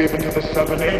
Even to the southern end.